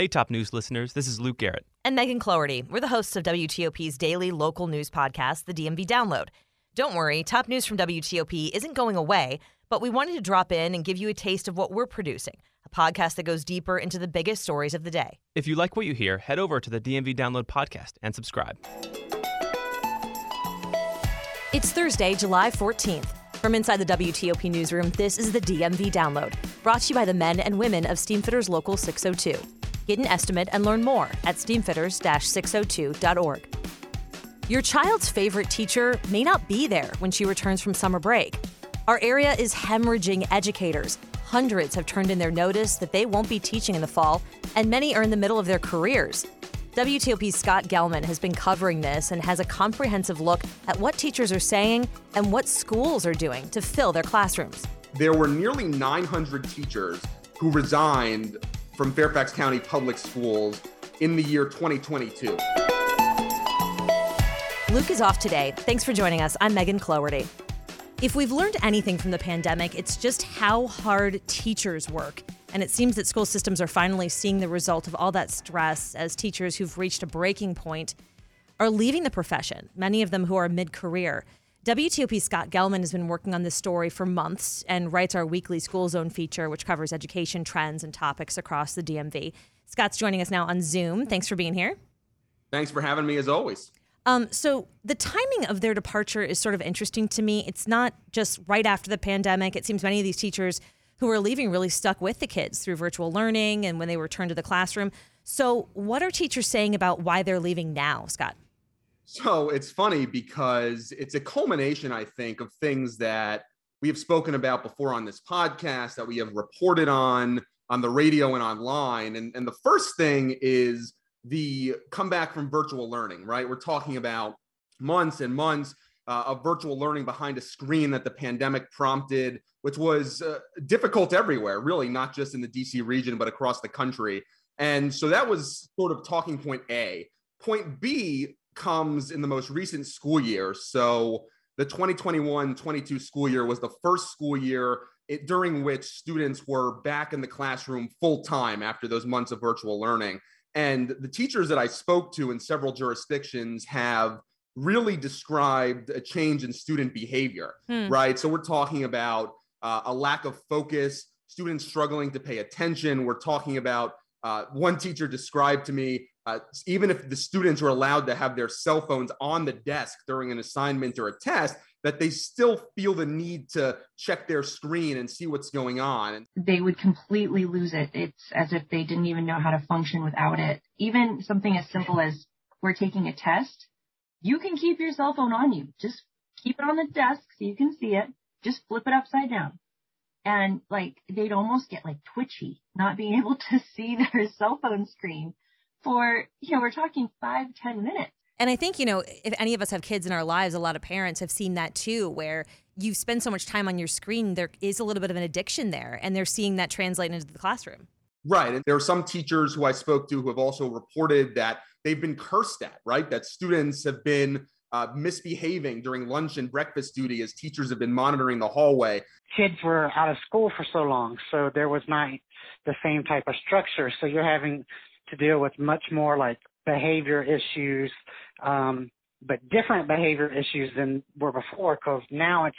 Hey, top news listeners, this is Luke Garrett. And Megan Cloherty. We're the hosts of WTOP's daily local news podcast, the DMV Download. Don't worry, top news from WTOP isn't going away, but we wanted to drop in and give you a taste of what we're producing a podcast that goes deeper into the biggest stories of the day. If you like what you hear, head over to the DMV Download podcast and subscribe. It's Thursday, July 14th. From inside the WTOP newsroom, this is the DMV Download, brought to you by the men and women of Steamfitters Local 602. Get an estimate and learn more at steamfitters-602.org. Your child's favorite teacher may not be there when she returns from summer break. Our area is hemorrhaging educators. Hundreds have turned in their notice that they won't be teaching in the fall, and many are in the middle of their careers. WTOP's Scott Gelman has been covering this and has a comprehensive look at what teachers are saying and what schools are doing to fill their classrooms. There were nearly 900 teachers who resigned from Fairfax County Public Schools in the year 2022. Luke is off today. Thanks for joining us. I'm Megan Cloherty. If we've learned anything from the pandemic, it's just how hard teachers work. And it seems that school systems are finally seeing the result of all that stress as teachers who've reached a breaking point are leaving the profession, many of them who are mid career. WTOP Scott Gelman has been working on this story for months and writes our weekly School Zone feature, which covers education trends and topics across the DMV. Scott's joining us now on Zoom. Thanks for being here. Thanks for having me as always. Um, so the timing of their departure is sort of interesting to me. It's not just right after the pandemic. It seems many of these teachers who are leaving really stuck with the kids through virtual learning and when they return to the classroom. So, what are teachers saying about why they're leaving now, Scott? So it's funny because it's a culmination, I think, of things that we have spoken about before on this podcast, that we have reported on on the radio and online. And, and the first thing is the comeback from virtual learning, right? We're talking about months and months uh, of virtual learning behind a screen that the pandemic prompted, which was uh, difficult everywhere, really, not just in the DC region, but across the country. And so that was sort of talking point A. Point B comes in the most recent school year. So the 2021 22 school year was the first school year it, during which students were back in the classroom full time after those months of virtual learning. And the teachers that I spoke to in several jurisdictions have really described a change in student behavior, hmm. right? So we're talking about uh, a lack of focus, students struggling to pay attention. We're talking about uh, one teacher described to me uh, even if the students were allowed to have their cell phones on the desk during an assignment or a test, that they still feel the need to check their screen and see what's going on. They would completely lose it. It's as if they didn't even know how to function without it. Even something as simple as we're taking a test, you can keep your cell phone on you. Just keep it on the desk so you can see it. Just flip it upside down. And like they'd almost get like twitchy, not being able to see their cell phone screen for, you know, we're talking five, ten minutes. And I think, you know, if any of us have kids in our lives, a lot of parents have seen that too, where you spend so much time on your screen, there is a little bit of an addiction there, and they're seeing that translate into the classroom. Right. And there are some teachers who I spoke to who have also reported that they've been cursed at, right? That students have been uh, misbehaving during lunch and breakfast duty as teachers have been monitoring the hallway. Kids were out of school for so long, so there was not the same type of structure. So you're having to deal with much more like behavior issues, um, but different behavior issues than were before. Because now it's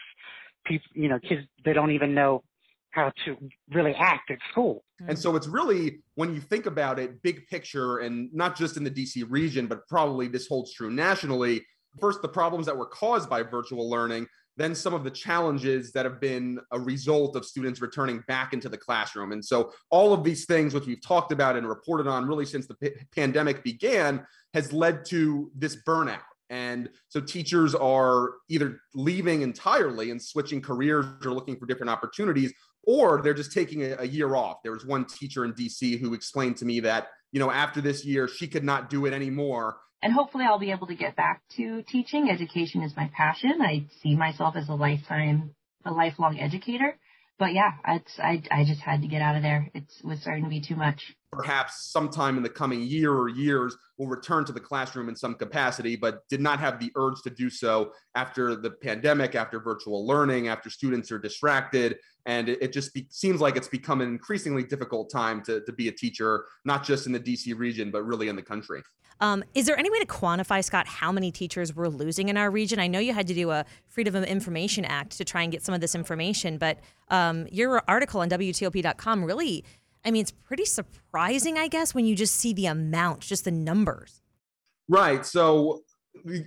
people, you know, kids they don't even know how to really act at school. And so it's really, when you think about it, big picture, and not just in the DC region, but probably this holds true nationally. First, the problems that were caused by virtual learning, then some of the challenges that have been a result of students returning back into the classroom. And so, all of these things, which we've talked about and reported on really since the p- pandemic began, has led to this burnout. And so, teachers are either leaving entirely and switching careers or looking for different opportunities, or they're just taking a, a year off. There was one teacher in DC who explained to me that, you know, after this year, she could not do it anymore and hopefully I'll be able to get back to teaching. Education is my passion. I see myself as a lifetime, a lifelong educator. But yeah, it's, I, I just had to get out of there. It was starting to be too much. Perhaps sometime in the coming year or years will return to the classroom in some capacity, but did not have the urge to do so after the pandemic, after virtual learning, after students are distracted. And it, just be, seems like it's become an increasingly difficult time to, to be a teacher, not just in the DC region, but really in the country. Um, is there any way to quantify, Scott, how many teachers we're losing in our region? I know you had to do a Freedom of Information Act to try and get some of this information, but um, your article on WTOP.com really I mean, it's pretty surprising, I guess, when you just see the amount, just the numbers. Right. So,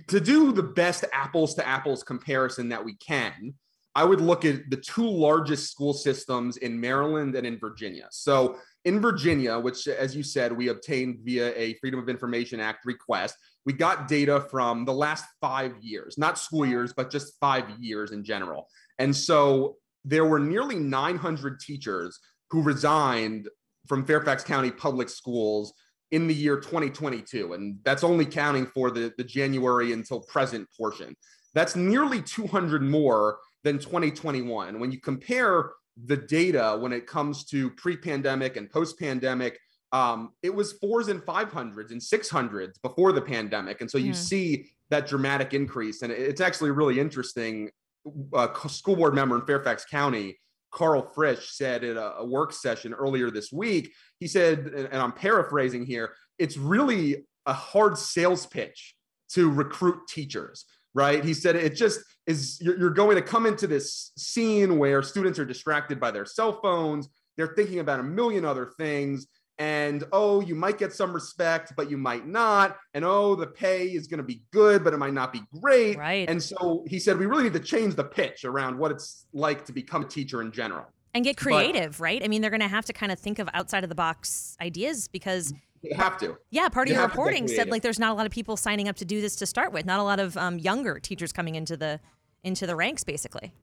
to do the best apples to apples comparison that we can, I would look at the two largest school systems in Maryland and in Virginia. So, in Virginia, which, as you said, we obtained via a Freedom of Information Act request, we got data from the last five years, not school years, but just five years in general. And so, there were nearly 900 teachers who resigned from Fairfax County Public Schools in the year 2022. And that's only counting for the, the January until present portion. That's nearly 200 more than 2021. When you compare the data when it comes to pre pandemic and post pandemic, um, it was fours and 500s and 600s before the pandemic. And so you mm. see that dramatic increase. And it's actually really interesting. A school board member in Fairfax County Karl Frisch said at a work session earlier this week. He said, and I'm paraphrasing here, it's really a hard sales pitch to recruit teachers right? He said it just is you're, going to come into this scene where students are distracted by their cell phones. They're thinking about a million other things and oh, you might get some respect, but you might not. And oh, the pay is going to be good, but it might not be great. Right. And so he said, we really need to change the pitch around what it's like to become a teacher in general. And get creative, but, right? I mean, they're going to have to kind of think of outside of the box ideas because you have to. Yeah, part of you your reporting said like there's not a lot of people signing up to do this to start with. Not a lot of um, younger teachers coming into the into the ranks, basically.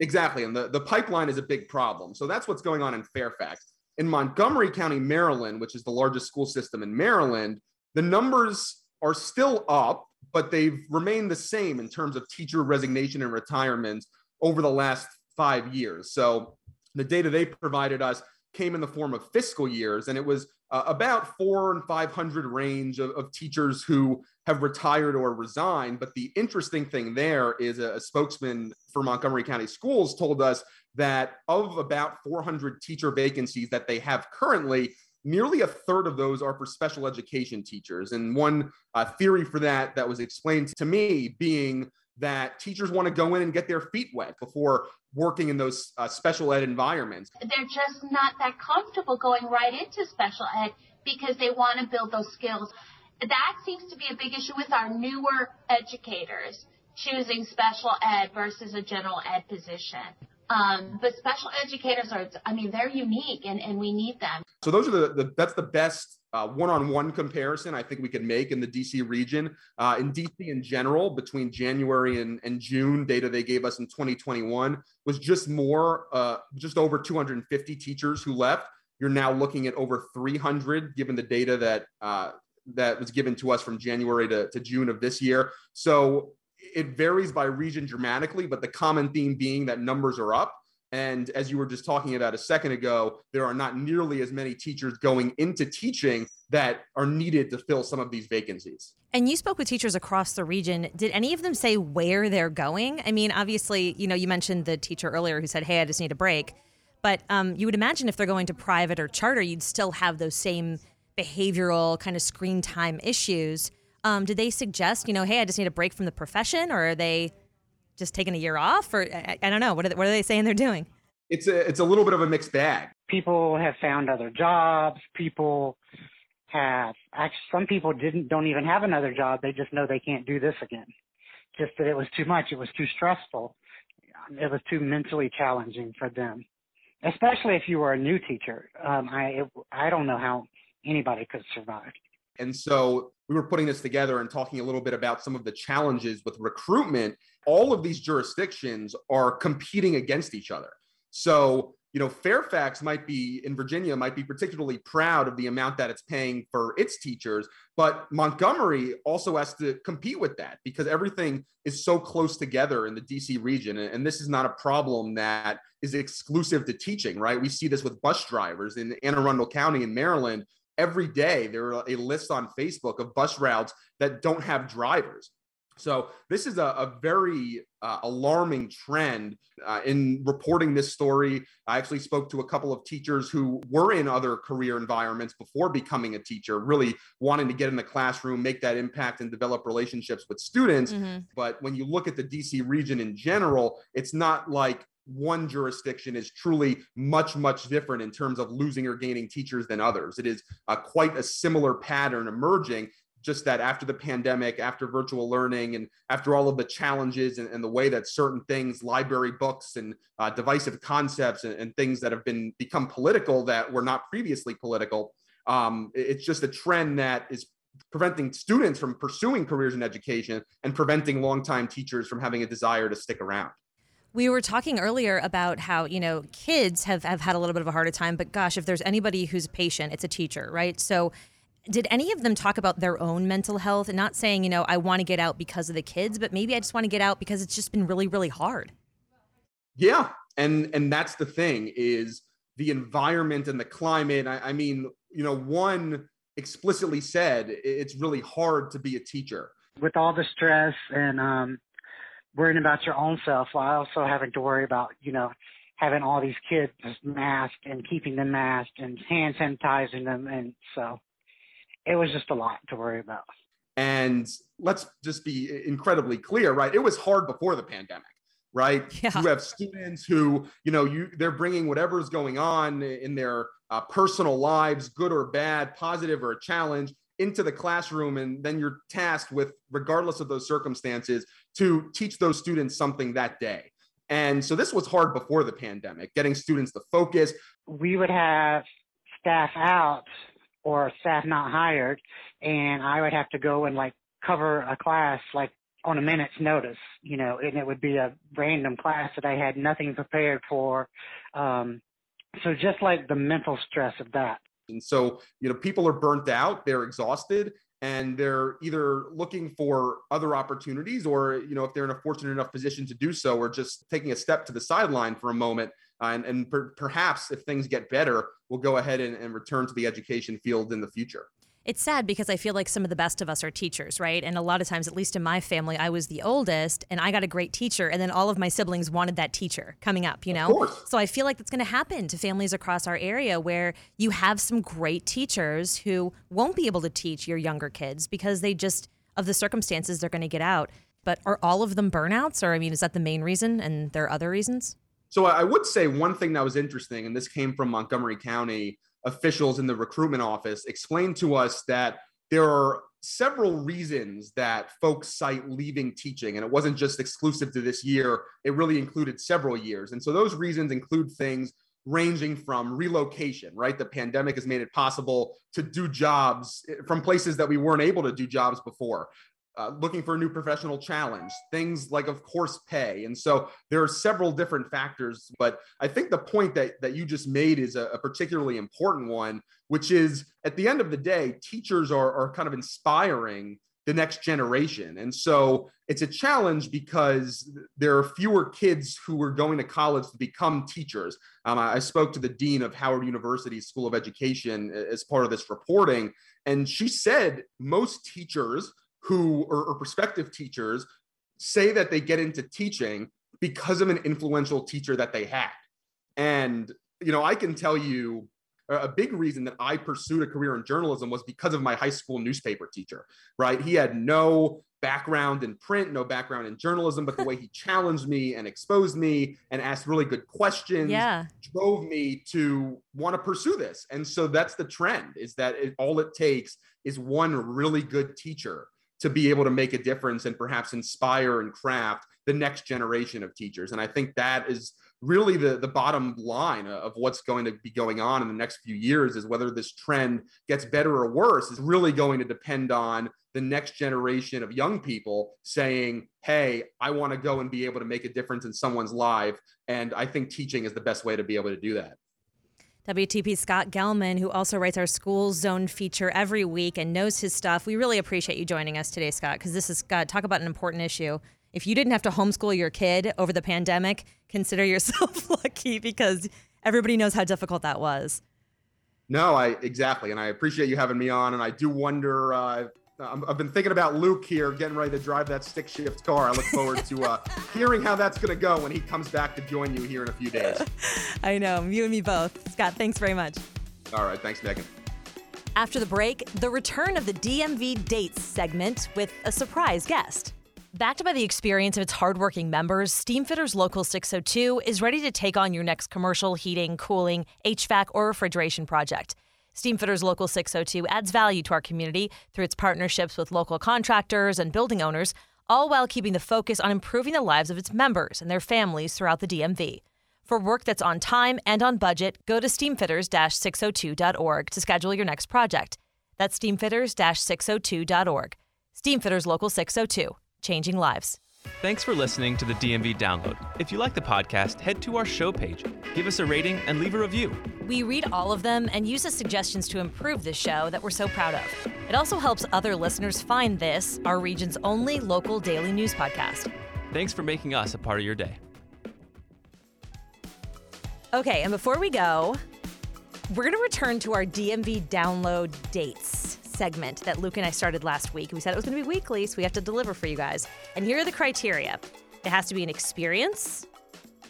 Exactly, and the the pipeline is a big problem. So that's what's going on in Fairfax in Montgomery County, Maryland, which is the largest school system in Maryland, the numbers are still up, but they've remained the same in terms of teacher resignation and retirements over the last five years. So the data they provided us came in the form of fiscal years, and it was uh, about four and 500 range of, of, teachers who have retired or resigned. But the interesting thing there is a, a spokesman for Montgomery County Schools told us that of about 400 teacher vacancies that they have currently, nearly a third of those are for special education teachers. And one uh, theory for that that was explained to me being that teachers want to go in and get their feet wet before working in those uh, special ed environments. They're just not that comfortable going right into special ed because they want to build those skills. That seems to be a big issue with our newer educators choosing special ed versus a general ed position. Um, but special educators are, I mean, they're unique and, and we need them. So those are the, the that's the best uh, one-on-one comparison I think we could make in the DC region. Uh, in DC in general, between January and, and June, data they gave us in 2021 was just more, uh, just over 250 teachers who left. You're now looking at over 300, given the data that uh, that was given to us from January to, to June of this year. So it varies by region dramatically, but the common theme being that numbers are up. And as you were just talking about a second ago, there are not nearly as many teachers going into teaching that are needed to fill some of these vacancies. And you spoke with teachers across the region. Did any of them say where they're going? I mean, obviously, you know, you mentioned the teacher earlier who said, "Hey, I just need a break." But um, you would imagine if they're going to private or charter, you'd still have those same behavioral kind of screen time issues. Um, did they suggest, you know, hey, I just need a break from the profession, or are they just taking a year off, or I, I don't know, what are, they, what are they saying they're doing? It's a it's a little bit of a mixed bag. People have found other jobs. People have actually some people didn't don't even have another job. They just know they can't do this again. Just that it was too much. It was too stressful. It was too mentally challenging for them, especially if you were a new teacher. Um, I it, I don't know how anybody could survive. And so we were putting this together and talking a little bit about some of the challenges with recruitment. All of these jurisdictions are competing against each other. So, you know, Fairfax might be in Virginia, might be particularly proud of the amount that it's paying for its teachers, but Montgomery also has to compete with that because everything is so close together in the DC region. And this is not a problem that is exclusive to teaching, right? We see this with bus drivers in Anne Arundel County in Maryland every day there are a list on Facebook of bus routes that don't have drivers. So this is a, a very uh, alarming trend uh, in reporting this story. I actually spoke to a couple of teachers who were in other career environments before becoming a teacher, really wanting to get in the classroom, make that impact, and develop relationships with students. Mm-hmm. But when you look at the DC region in general, it's not like one jurisdiction is truly much, much different in terms of losing or gaining teachers than others. It is uh, quite a similar pattern emerging. Just that after the pandemic, after virtual learning, and after all of the challenges and, and the way that certain things, library books and uh, divisive concepts and, and, things that have been become political that were not previously political, um, it's just a trend that is preventing students from pursuing careers in education and preventing longtime teachers from having a desire to stick around. We were talking earlier about how, you know, kids have, have had a little bit of a harder time, but gosh, if there's anybody who's patient, it's a teacher, right? So, did any of them talk about their own mental health and not saying, you know, I want to get out because of the kids, but maybe I just want to get out because it's just been really, really hard? Yeah. And and that's the thing is the environment and the climate. I, I mean, you know, one explicitly said it's really hard to be a teacher. With all the stress and um worrying about your own self while also having to worry about, you know, having all these kids masked and keeping them masked and hand sanitizing them. And so it was just a lot to worry about. And let's just be incredibly clear, right? It was hard before the pandemic right? Yeah. You have students who, you know, you they're bringing whatever's going on in their uh, personal lives, good or bad, positive or a challenge, into the classroom and then you're tasked with regardless of those circumstances to teach those students something that day. And so this was hard before the pandemic getting students to focus. We would have staff out or staff not hired and i would have to go and like cover a class like on a minute's notice you know and it would be a random class that i had nothing prepared for um so just like the mental stress of that. And so, you know, people are burnt out, they're exhausted, and they're either looking for other opportunities or, you know, if they're in a fortunate enough position to do so, or just taking a step to the sideline for a moment. Uh, and and per- perhaps if things get better, we'll go ahead and, and return to the education field in the future it's sad because I feel like some of the best of us are teachers, right? And a lot of times, at least in my family, I was the oldest and I got a great teacher. And then all of my siblings wanted that teacher coming up, you know? So I feel like that's going to happen to families across our area where you have some great teachers who won't be able to teach your younger kids because they just, of the circumstances, they're going to get out. But are all of them burnouts? Or, I mean, is that the main reason and there are other reasons? So I would say one thing that was interesting, and this came from Montgomery County officials in the recruitment office explained to us that there are several reasons that folks cite leaving teaching and it wasn't just exclusive to this year it really included several years. And so those reasons include things ranging from relocation right? The pandemic has made it possible to do jobs eh, from places that we weren't able to do jobs before uh, looking for a new professional challenge, things like, of course, pay. And so there are several different factors. But I think the point that, that you just made is a, a particularly important one, which is at the end of the day, teachers are, are kind of inspiring the next generation. And so it's a challenge because there are fewer kids who are going to college to become teachers. Um, I, I spoke to the dean of Howard University School of Education as part of this reporting, and she said most teachers who or, or prospective teachers say that they get into teaching because of an influential teacher that they had. And, you know, I can tell you a big reason that I pursued a career in journalism was because of my high school newspaper teacher, right? He had no background in print, no background in journalism, but the way he challenged me and exposed me and asked really good questions yeah. drove me to want to pursue this. And so that's the trend is that it, all it takes is one really good teacher to be able to make a difference and perhaps inspire and craft the next generation of teachers. And I think that is really the, the bottom line of what's going to be going on in the next few years is whether this trend gets better or worse is really going to depend on the next generation of young people saying, Hey, I want to go and be able to make a difference in someone's life. And I think teaching is the best way to be able to do that. WTP Scott Gelman, who also writes our School Zone feature every week and knows his stuff. We really appreciate you joining us today, Scott, because this is God, talk about an important issue. If you didn't have to homeschool your kid over the pandemic, consider yourself lucky because everybody knows how difficult that was. No, I exactly, and I appreciate you having me on. And I do wonder. Uh, I'm- I've been thinking about Luke here, getting ready to drive that stick shift car. I look forward to uh, hearing how that's going to go when he comes back to join you here in a few days. I know, you and me both. Scott, thanks very much. All right, thanks, Megan. After the break, the return of the DMV Dates segment with a surprise guest. Backed by the experience of its hardworking members, Steamfitters Local 602 is ready to take on your next commercial heating, cooling, HVAC, or refrigeration project. Steamfitters Local 602 adds value to our community through its partnerships with local contractors and building owners, all while keeping the focus on improving the lives of its members and their families throughout the DMV. For work that's on time and on budget, go to steamfitters-602.org to schedule your next project. That's steamfitters-602.org. Steamfitters Local 602, changing lives. Thanks for listening to the DMV Download. If you like the podcast, head to our show page, give us a rating, and leave a review. We read all of them and use as suggestions to improve this show that we're so proud of. It also helps other listeners find this, our region's only local daily news podcast. Thanks for making us a part of your day. Okay, and before we go, we're going to return to our DMV download dates segment that Luke and I started last week. We said it was going to be weekly, so we have to deliver for you guys. And here are the criteria it has to be an experience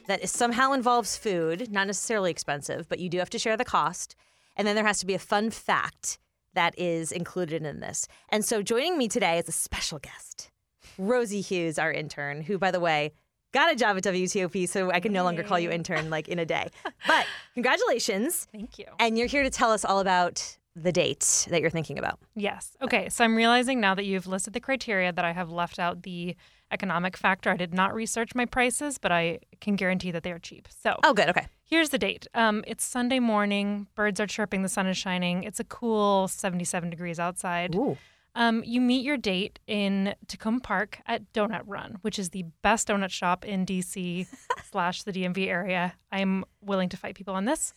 that is, somehow involves food, not necessarily expensive, but you do have to share the cost. And then there has to be a fun fact that is included in this. And so joining me today is a special guest, Rosie Hughes, our intern, who, by the way, got a job at WTOP, so I can no longer call you intern like in a day. But congratulations. Thank you. And you're here to tell us all about the date that you're thinking about. Yes. Okay. So I'm realizing now that you've listed the criteria that I have left out the economic factor. I did not research my prices, but I can guarantee that they are cheap. So Oh, good. Okay. here's the date. Um, it's Sunday morning. Birds are chirping. The sun is shining. It's a cool 77 degrees outside. Ooh. Um, you meet your date in Takoma Park at Donut Run, which is the best donut shop in DC slash the DMV area. I'm willing to fight people on this.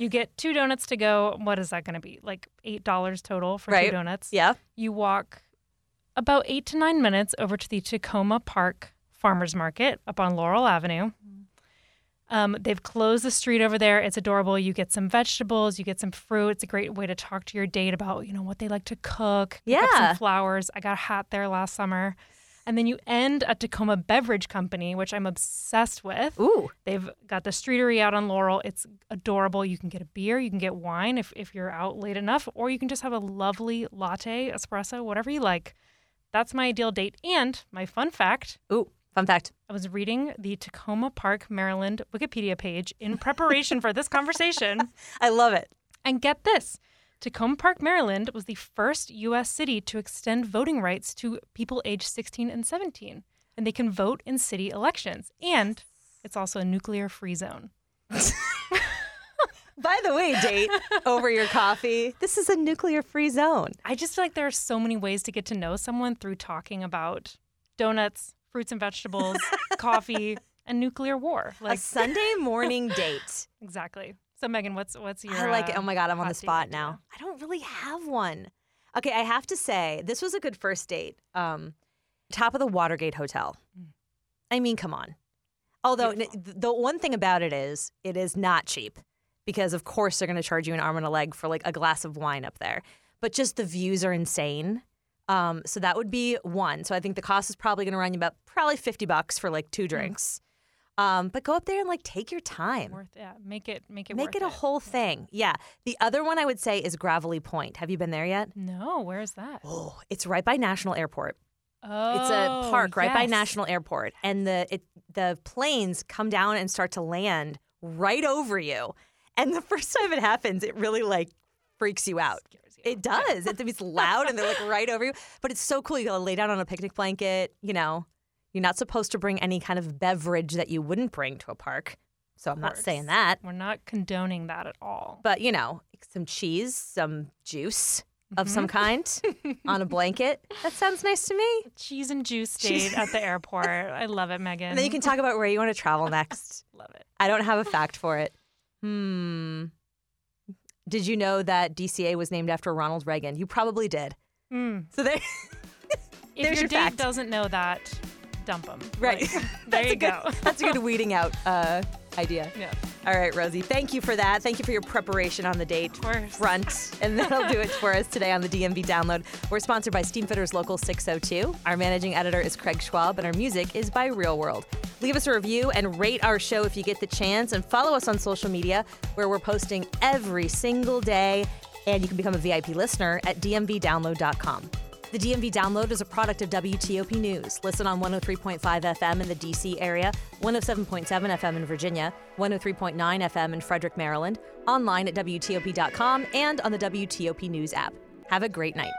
you get two donuts to go. What is that going to be? Like eight dollars total for Right. two donuts. Yeah. You walk about eight to nine minutes over to the Takoma Park Farmers Market up on Laurel Avenue. Um, they've closed the street over there. It's adorable. You get some vegetables, you get some fruit. It's a great way to talk to your date about, you know, what they like to cook. Yeah. some flowers. I got a hat there last summer. And then you end at Takoma Beverage Company, which I'm obsessed with. Ooh. They've got the streetery out on Laurel. It's adorable. You can get a beer, you can get wine if, if you're out late enough, or you can just have a lovely latte, espresso, whatever you like. That's my ideal date. And my fun fact Ooh. Fun fact. I was reading the Takoma Park, Maryland Wikipedia page in preparation for this conversation. I love it. And get this Takoma Park, Maryland was the first U.S. city to extend voting rights to people aged 16 and 17. And they can vote in city elections. And it's also a nuclear free zone. By the way, date over your coffee. This is a nuclear free zone. I just feel like there are so many ways to get to know someone through talking about donuts, fruits and vegetables, coffee, and nuclear war. a Like Sunday morning date. exactly. So Megan, what's what's your I like it. uh, Oh my God, I'm on the spot now. I don't really have one. Okay, I have to say, this was a good first date. Um, top of the Watergate Hotel. Mm. I mean, come on. Although n- the one thing about it is, it is not cheap because, of course, they're going to charge you an arm and a leg for like a glass of wine up there. But just the views are insane. Um, so that would be one. So I think the cost is probably going to run you about probably fifty bucks for like two drinks. Um, but go up there and like take your time. Worth yeah, make it make it Make it a whole thing. Yeah. The other one I would say is Gravelly Point. Have you been there yet? No, where is that? Oh, it's right by National Airport. Oh, It's a park right by. National Airport, and the it, the planes come down and start to land right over you. And the first time it happens, it really like freaks you out. It does. It, it's loud and they're like right over you, but it's so cool. You gotta lay down on a picnic blanket. You know, you're not supposed to bring any kind of beverage that you wouldn't bring to a park. So I'm not saying that. We're not condoning that at all. but you know, some cheese, some juice of Mm-hmm. some kind on a blanket. That sounds nice to me. Cheese and juice date at the airport. I love it, Megan. And then you can talk about where you want to travel next. love it. I don't have a fact for it. Hmm. Did you know that DCA was named after Ronald Reagan? You probably did. Mm. So there, If There's your your date fact. Doesn't know that, dump them. Right. Like, there you go. Good, that's a good weeding out uh, idea. Yeah. All right, Rosie, thank you for that. Thank you for your preparation on the date course. front. And that'll do it for us today on the DMV Download. We're sponsored by Steamfitters Local 602. Our managing editor is Craig Schwab, and our music is by Real World. Leave us a review and rate our show if you get the chance, and follow us on social media where we're posting every single day. And you can become a VIP listener at dmvdownload.com. The DMV Download is a product of WTOP News. Listen on 103.5 FM in the DC area, 107.7 FM in Virginia, 103.9 FM in Frederick, Maryland, online at WTOP.com, and on the WTOP News app. Have a great night.